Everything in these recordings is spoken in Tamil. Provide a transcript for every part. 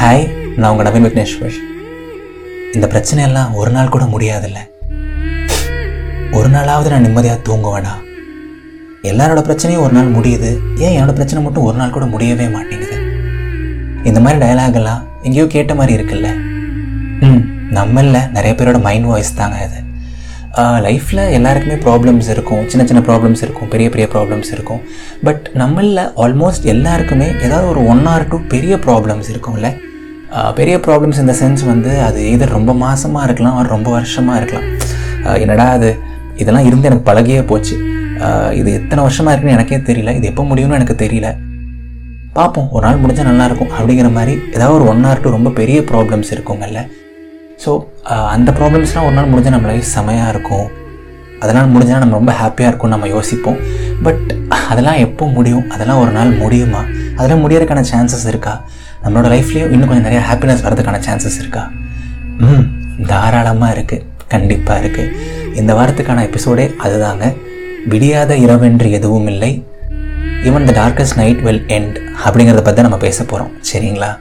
ஹாய் நான் உங்கள் நவீன் விக்னேஸ்வர். இந்த பிரச்சனையெல்லாம் ஒரு நாள் கூட முடியாதுல்ல. ஒரு நாளாவது நான் நிம்மதியாக தூங்குவேனா? எல்லாரோட பிரச்சனையும் ஒரு நாள் முடியுது. ஏன் என்னோட பிரச்சனை மட்டும் ஒரு நாள் கூட முடியவே மாட்டேங்குது? இந்த மாதிரி டயலாக் எல்லாம் எங்கேயோ கேட்ட மாதிரி இருக்குல்ல? ம் நம்மள நிறைய பேரோட மைண்ட் வாய்ஸ் தாங்க இது லைஃப்பில் எல்லாருக்குமே ப்ராப்ளம்ஸ் இருக்கும். சின்ன சின்ன ப்ராப்ளம்ஸ் இருக்கும். பெரிய பெரிய ப்ராப்ளம்ஸ் இருக்கும். பட் நம்மளில் ஆல்மோஸ்ட் எல்லாருக்குமே ஏதாவது ஒரு ஒன் ஆர் டூ பெரிய ப்ராப்ளம்ஸ் இருக்கும்ல. பெரிய ப்ராப்ளம்ஸ் இந்த சென்ஸ் வந்து அது இது ரொம்ப மாசமாக இருக்கலாம் ரொம்ப வருஷமாக இருக்கலாம். என்னடா அது? இதெல்லாம் இருந்து எனக்கு பழகியே போச்சு. இது எத்தனை வருஷமாக இருக்குன்னு எனக்கே தெரியல. இது எப்போ முடியும்னு எனக்கு தெரியல. பார்ப்போம். ஒரு நாள் முடிஞ்சால் நல்லாயிருக்கும் அப்படிங்கிற மாதிரி ஏதாவது ஒரு ஒன் ஆர் டூ ரொம்ப பெரிய ப்ராப்ளம்ஸ் இருக்குங்கல்ல ஸோ uh, அந்த ப்ராப்ளம்ஸ்லாம் ஒரு நாள் முடிஞ்சால் நம்ம லைஃப் செமையாக இருக்கும். அதெல்லாம் முடிஞ்சால் நம்ம ரொம்ப ஹாப்பியாக இருக்கும்னு நம்ம யோசிப்போம். பட் அதெல்லாம் எப்போ முடியும்? அதெல்லாம் ஒரு நாள் முடியுமா? அதெல்லாம் முடியறதுக்கான சான்சஸ் இருக்கா? நம்மளோட லைஃப்லேயும் இன்னும் கொஞ்சம் நிறையா ஹாப்பினஸ் வரதுக்கான சான்சஸ் இருக்கா? ம் தாராளமாக இருக்குது கண்டிப்பாக இருக்குது இந்த வாரத்துக்கான எபிசோடே அதுதாங்க. விடியாத இரவென்று எதுவும் இல்லை. Even the darkest night will end அப்படிங்கிறத பற்றி தான் நம்ம பேச போகிறோம் சரிங்களா?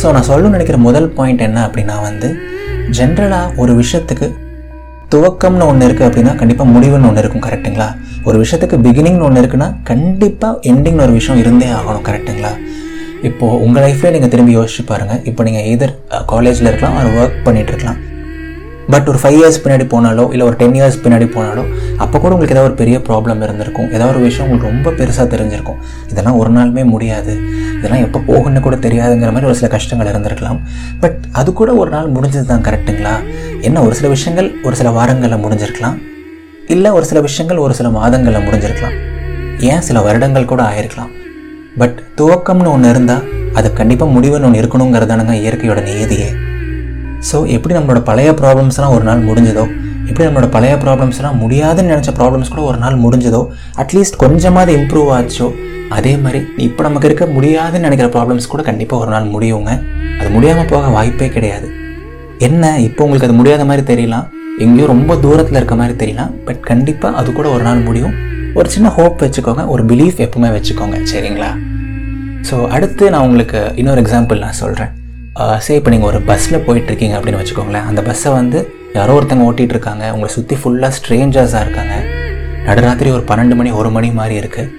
ஸோ நான் சொல்லணும்னு நினைக்கிற முதல் பாயிண்ட் என்ன அப்படின்னா வந்து ஜென்ரலாக ஒரு விஷயத்துக்கு துவக்கம்னு ஒன்று இருக்குது அப்படின்னா கண்டிப்பாக முடிவுன்னு ஒன்று இருக்கும் கரெக்ட்டுங்களா ஒரு விஷயத்துக்கு பிகினிங்னு ஒன்று இருக்குன்னா கண்டிப்பாக எண்டிங்னு ஒரு விஷயம் இருந்தே ஆகணும் கரெக்ட்டுங்களா இப்போது உங்கள் லைஃப்லேயே நீங்கள் திரும்பி யோசிச்சு பாருங்கள் இப்போ நீங்கள் எதர் காலேஜில் இருக்கலாம் ஒரு ஒர்க் பண்ணிகிட்டு இருக்கலாம். பட் ஒரு ஃபைவ் இயர்ஸ் பின்னாடி போனாலோ இல்லை ஒரு டென் இயர்ஸ் பின்னாடி போனாலோ அப்போ கூட உங்களுக்கு ஏதாவது ஒரு பெரிய ப்ராப்ளம் இருந்திருக்கும். ஏதாவது ஒரு விஷயம் உங்களுக்கு ரொம்ப பெருசாக தெரிஞ்சிருக்கும். இதெல்லாம் ஒரு நாளுமே முடியாது. இதெல்லாம் எப்போ போகணும்னு கூட தெரியாதுங்கிற மாதிரி ஒரு சில கஷ்டங்கள் இருந்திருக்கலாம். பட் அது கூட ஒரு நாள் முடிஞ்சது தான் கரெக்டுங்களா என்ன ஒரு சில விஷயங்கள் ஒரு சில வாரங்களில் முடிஞ்சிருக்கலாம்? இல்லை ஒரு சில விஷயங்கள் ஒரு சில மாதங்களில் முடிஞ்சிருக்கலாம். ஏன்? சில வருடங்கள் கூட ஆயிருக்கலாம். பட் துவக்கம்னு ஒன்று இருந்தால் அது கண்டிப்பாக முடிவுன்னு ஒன்று இருக்கணுங்கிறதானுங்க இயற்கையோட நியதியே ஸோ எப்படி நம்மளோட பழைய ப்ராப்ளம்ஸ்லாம் ஒரு நாள் முடிஞ்சதோ எப்படி நம்மளோட பழைய ப்ராப்ளம்ஸ்லாம் முடியாதுன்னு நினச்ச ப்ராப்ளம்ஸ் கூட ஒரு நாள் முடிஞ்சதோ அட்லீஸ்ட் கொஞ்சமாவது இம்ப்ரூவ் ஆச்சோ அதே மாதிரி இப்போ நமக்கு இருக்க முடியாதுன்னு நினைக்கிற ப்ராப்ளம்ஸ் கூட கண்டிப்பாக ஒரு நாள் முடியுங்க. அது முடியாமல் போக வாய்ப்பே கிடையாது. என்ன இப்போ உங்களுக்கு அது முடியாத மாதிரி தெரியலாம். எங்கேயோ ரொம்ப தூரத்தில் இருக்க மாதிரி தெரியலாம். பட் கண்டிப்பாக அது கூட ஒரு நாள் முடியும். ஒரு சின்ன ஹோப் வச்சுக்கோங்க. ஒரு பிலீஃப் எப்பவுமே வச்சுக்கோங்க. சரிங்களா? ஸோ அடுத்து நான் உங்களுக்கு இன்னொரு எக்ஸாம்பிள் நான் சொல்கிறேன் சே இப்போ நீங்கள் ஒரு பஸ்ஸில் போயிட்டுருக்கீங்க அப்படின்னு வச்சுக்கோங்களேன். அந்த பஸ்ஸை வந்து யாரோ ஒருத்தங்க ஓட்டிகிட்டு இருக்காங்க உங்களை சுற்றி ஃபுல்லாக ஸ்ட்ரேஞ்சர்ஸாக இருக்காங்க. நடுராத்திரி ஒரு பன்னெண்டு மணி ஒரு மணி மாதிரி இருக்குது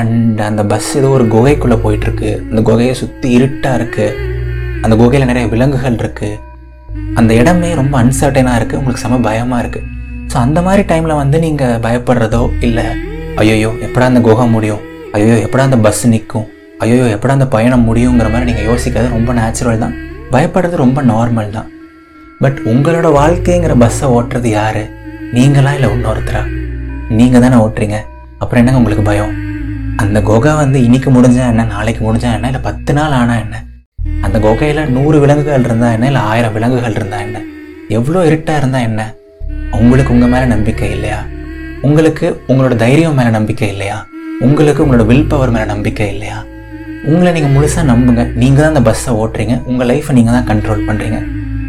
அண்ட் அந்த பஸ் ஏதோ ஒரு குகைக்குள்ளே போயிட்டுருக்கு. அந்த குகையை சுற்றி இருட்டாக இருக்குது அந்த குகையில் நிறைய விலங்குகள் இருக்குது அந்த இடமே ரொம்ப அன்சர்டனாக இருக்குது உங்களுக்கு செம பயமாக இருக்குது ஸோ அந்த மாதிரி டைமில் வந்து நீங்கள் பயப்படுறதோ இல்லை ஐயோயோ எப்படா அந்த குகை முடியும்? ஐயோ எப்படா அந்த பஸ் நிற்கும் ஐயோ எப்படா அந்த பயணம் முடியுங்கிற மாதிரி நீங்கள் யோசிக்கிறது ரொம்ப நேச்சுரல் தான். பயப்படுறது ரொம்ப நார்மல் தான். பட் உங்களோட வாழ்க்கைங்கிற பஸ்ஸை ஓட்டுறது யார்? நீங்களா இல்லை இன்னொருத்தரா? நீங்கள் தானே ஓட்டுறீங்க. அப்புறம் என்னங்க உங்களுக்கு பயம்? அந்த குகை வந்து இன்னைக்கு முடிஞ்சா என்ன நாளைக்கு முடிஞ்சா என்ன இல்லை பத்து நாள் ஆனால் என்ன? அந்த குகையில் நூறு விலங்குகள் இருந்தால் என்ன இல்லை ஆயிரம் விலங்குகள் இருந்தால் என்ன? எவ்வளோ இருட்டாக இருந்தால் என்ன? உங்களுக்கு உங்கள் மேலே நம்பிக்கை இல்லையா? உங்களுக்கு உங்களோட தைரியம் மேலே நம்பிக்கை இல்லையா? உங்களுக்கு உங்களோட வில் பவர் மேலே நம்பிக்கை இல்லையா? உங்களை நீங்கள் முழுசாக நம்புங்க. நீங்கள் தான் அந்த பஸ்ஸை ஓட்டுறீங்க. உங்கள் லைஃப்பை நீங்கள் தான் கண்ட்ரோல் பண்ணுறீங்க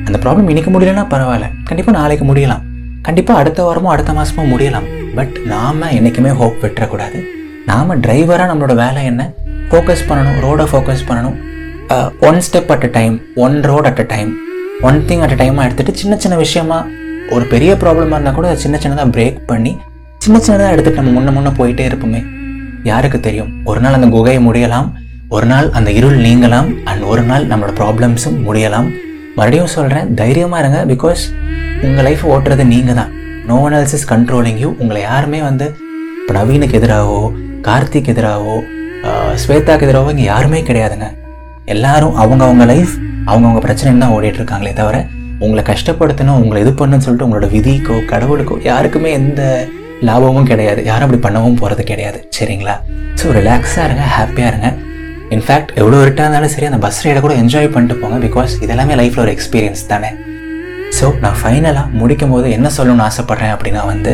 அந்த ப்ராப்ளம் இன்றைக்கி முடியலன்னா பரவாயில்ல. கண்டிப்பாக நாளைக்கு முடியலாம். கண்டிப்பாக அடுத்த வாரமோ அடுத்த மாதமோ முடியலாம். பட் நாம் என்றைக்குமே ஹோப் விட்டுறக்கூடாது. நாம் டிரைவராக நம்மளோட வேலை என்ன? ஃபோக்கஸ் பண்ணணும் ரோடை ஃபோக்கஸ் பண்ணணும். One step at a time one road at a time one thing at a டைமாக எடுத்துகிட்டு சின்ன சின்ன விஷயமா ஒரு பெரிய ப்ராப்ளமாக இருந்தால் கூட அதை சின்ன சின்னதாக பிரேக் பண்ணி சின்ன சின்னதாக எடுத்துகிட்டு நம்ம முன்ன முன்னே போயிட்டே இருப்போமே. யாருக்கு தெரியும்? ஒரு நாள் அந்த குகையை முடியலாம். ஒரு நாள் அந்த இருள் நீங்கலாம் அண்ட் ஒரு நாள் நம்மளோட ப்ராப்ளம்ஸும் முடியலாம். மறுபடியும் சொல்கிறேன் தைரியமாக இருங்க பிகாஸ் உங்கள் லைஃப் ஓட்டுறது நீங்கள் தான் no one else is controlling you உங்களை யாருமே வந்து இப்போ நவீனுக்கு எதிராகவோ கார்த்திக் எதிராகவோ ஸ்வேதாக்கு எதிராகவோ இங்கே யாருமே கிடையாதுங்க. எல்லாரும் அவங்கவுங்க லைஃப் அவங்கவுங்க பிரச்சனைன்னு தான் ஓடிட்டுருக்காங்களே தவிர உங்களை கஷ்டப்படுத்தணும் உங்களை இது பண்ணுன்னு சொல்லிட்டு உங்களோட விதிக்கோ கடவுளுக்கோ யாருக்குமே எந்த லாபமும் கிடையாது. யாரும் அப்படி பண்ணவும் போகிறது கிடையாது. சரிங்களா? ஸோ ரிலாக்ஸாக இருங்க ஹாப்பியாக இருங்க. இன்ஃபேக்ட் எவ்வளோ இருட்டாக இருந்தாலும் சரி அந்த பஸ் ரைடை கூட என்ஜாய் பண்ணிட்டு போங்க பிகாஸ் இதெல்லாமே லைஃப்பில் ஒரு எக்ஸ்பீரியன்ஸ் தானே. ஸோ நான் ஃபைனலாக முடிக்கும் போது என்ன சொல்லணும்னு ஆசைப்பட்றேன் அப்படின்னா வந்து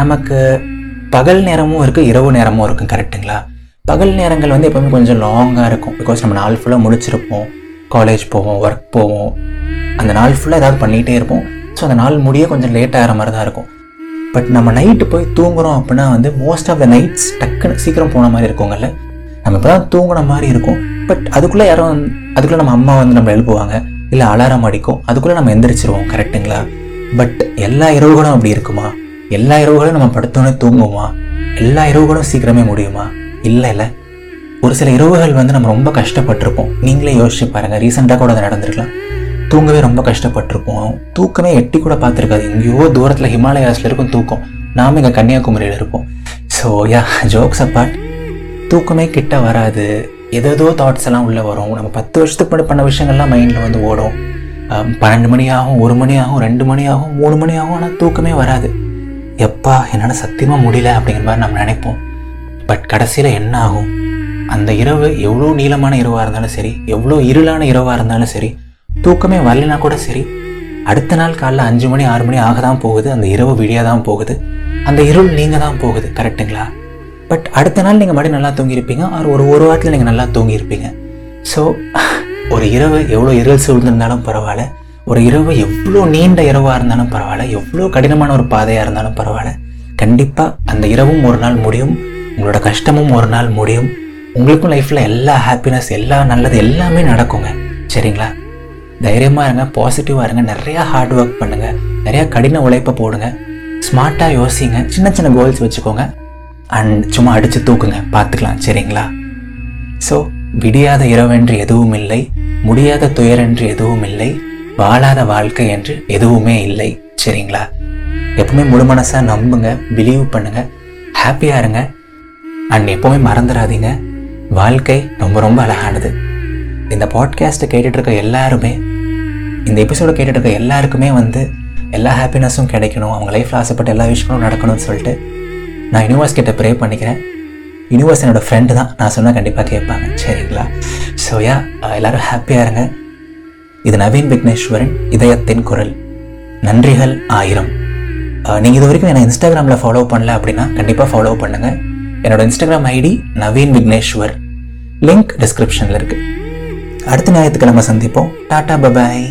நமக்கு பகல் நேரமும் இருக்குது இரவு நேரமும் இருக்கும் கரெக்ட்டுங்களா பகல் நேரங்கள் வந்து எப்போவுமே கொஞ்சம் லாங்காக இருக்கும். பிகாஸ் நம்ம நாள் ஃபுல்லாக முடிச்சிருப்போம் காலேஜ் போவோம் ஒர்க் போவோம். அந்த நாள் ஃபுல்லாக ஏதாவது பண்ணிகிட்டே இருப்போம். ஸோ அந்த நாள் முடிய கொஞ்சம் லேட் ஆகிற மாதிரி தான் இருக்கும். பட் நம்ம நைட்டு போய் தூங்குறோம் அப்படின்னா வந்து மோஸ்ட் ஆஃப் த நைட்ஸ் டக்குன்னு சீக்கிரம் போன மாதிரி இருக்குங்கல்ல நம்ம இப்போ தான் தூங்கின மாதிரி இருக்கும். பட் அதுக்குள்ளே யாரும் அதுக்குள்ளே நம்ம அம்மா வந்து நம்ம எழுப்புவாங்க. இல்லை அலாரம் அடிக்கும். அதுக்குள்ளே நம்ம எந்திரிச்சிருவோம் கரெக்டுங்களா பட் எல்லா இரவுகளும் அப்படி இருக்குமா? எல்லா இரவுகளும் நம்ம படுத்தோன்னே தூங்குவோமா? எல்லா இரவுகளும் சீக்கிரமே முடியுமா? இல்லை இல்லை. ஒரு சில இரவுகள் வந்து நம்ம ரொம்ப கஷ்டப்பட்டிருப்போம். நீங்களே யோசிச்சு பாருங்கள் ரீசெண்டாக கூட அது நடந்திருக்கலாம். தூங்கவே ரொம்ப கஷ்டப்பட்டிருப்போம். தூக்கமே எட்டி கூட பார்த்துருக்காது. எங்கேயோ தூரத்தில் ஹிமாலயாஸில் இருக்கும் தூக்கம். நாம இங்கே கன்னியாகுமரியில் இருப்போம். ஸோ யா ஜோக்ஸ் அப்பார்ட் தூக்கமே கிட்ட வராது. ஏதேதோ தாட்ஸ் எல்லாம் உள்ளே வரும். நம்ம பத்து வருஷத்துக்கு முன்னாடி பண்ண விஷயங்கள்லாம் மைண்டில் வந்து ஓடும். பன்னெண்டு மணி ஆகும் ஒரு மணி ஆகும் ரெண்டு மணி ஆகும் மூணு மணி ஆகும் ஆனால் தூக்கமே வராது. எப்பா என்னால் சத்தியமாக முடியல அப்படிங்கிற மாதிரி நம்ம நினைப்போம். பட் கடைசியில் என்ன ஆகும்? அந்த இரவு எவ்வளோ நீளமான இரவாக இருந்தாலும் சரி எவ்வளோ இருளான இரவாக இருந்தாலும் சரி தூக்கமே வரலைனா கூட சரி அடுத்த நாள் காலைல அஞ்சு மணி ஆறு மணி ஆக தான் போகுது. அந்த இரவு விடியாக தான் போகுது. அந்த இருள் நீங்கள் தான் போகுது கரெக்டுங்களா பட் அடுத்த நாள் நீங்கள் மறுபடியும் நல்லா தூங்கியிருப்பீங்க. ஆர் ஒரு ஒரு வாரத்தில் நீங்கள் நல்லா தூங்கியிருப்பீங்க. ஸோ ஒரு இரவு எவ்வளோ இருள் சூழ்ந்திருந்தாலும் பரவாயில்ல. ஒரு இரவு எவ்வளோ நீண்ட இரவாக இருந்தாலும் பரவாயில்ல. எவ்வளோ கடினமான ஒரு பாதையாக இருந்தாலும் பரவாயில்ல. கண்டிப்பாக அந்த இரவும் ஒரு நாள் முடியும். உங்களோட கஷ்டமும் ஒரு நாள் முடியும். உங்களுக்கும் லைஃப்பில் எல்லா ஹாப்பினஸ் எல்லா நல்லது எல்லாமே நடக்குங்க. சரிங்களா? தைரியமாக இருங்க பாசிட்டிவாக இருங்க நிறையா ஹார்ட் ஒர்க் பண்ணுங்கள் நிறையா கடின உழைப்பை போடுங்க. ஸ்மார்ட்டாக யோசிங்க. சின்ன சின்ன கோல்ஸ் வச்சுக்கோங்க. அண்ட் சும்மா அடித்து தூக்குங்க. பார்த்துக்கலாம். சரிங்களா? ஸோ விடியாத இரவென்று எதுவும் இல்லை முடியாத துயரென்று எதுவும் இல்லை வாழாத வாழ்க்கை என்று எதுவுமே இல்லை. சரிங்களா? எப்பவுமே முழு மனசாக நம்புங்க. பிலீவ் பண்ணுங்க. ஹாப்பியாக இருங்க. அண்ட் எப்பவுமே மறந்துடாதீங்க. வாழ்க்கை ரொம்ப ரொம்ப அழகானது. இந்த பாட்காஸ்ட்டை கேட்டுட்ருக்க எல்லாருமே இந்த எபிசோடை கேட்டுட்ருக்க எல்லாருக்குமே வந்து எல்லா ஹாப்பினஸும் கிடைக்கணும். அவங்க லைஃப்பில் ஆசைப்பட்ட எல்லா விஷயங்களும் நடக்கணும்னு சொல்லிட்டு நான் யூனிவர்ஸ் கிட்ட ப்ரே பண்ணிக்கிறேன். யூனிவர்ஸ் என்னோட ஃப்ரெண்டு தான். நான் சொன்னால் கண்டிப்பாக கேட்பாங்க. சரிங்களா? ஸோ யா எல்லோரும் ஹாப்பியாக இருங்க. இது நவீன் விக்னேஸ்வரன் இதயத்தின் குரல். நன்றிகள் ஆயிரம். நீங்கள் இது வரைக்கும் என்னை இன்ஸ்டாகிராமில் ஃபாலோ பண்ணல அப்படின்னா கண்டிப்பாக ஃபாலோ பண்ணுங்கள் என்னோட Instagram ID Naveen Vigneshwar. Link டிஸ்கிரிப்ஷனில் இருக்குது அடுத்த ஞாயிற்றுக்கிழமை சந்திப்போம். Tata bye bye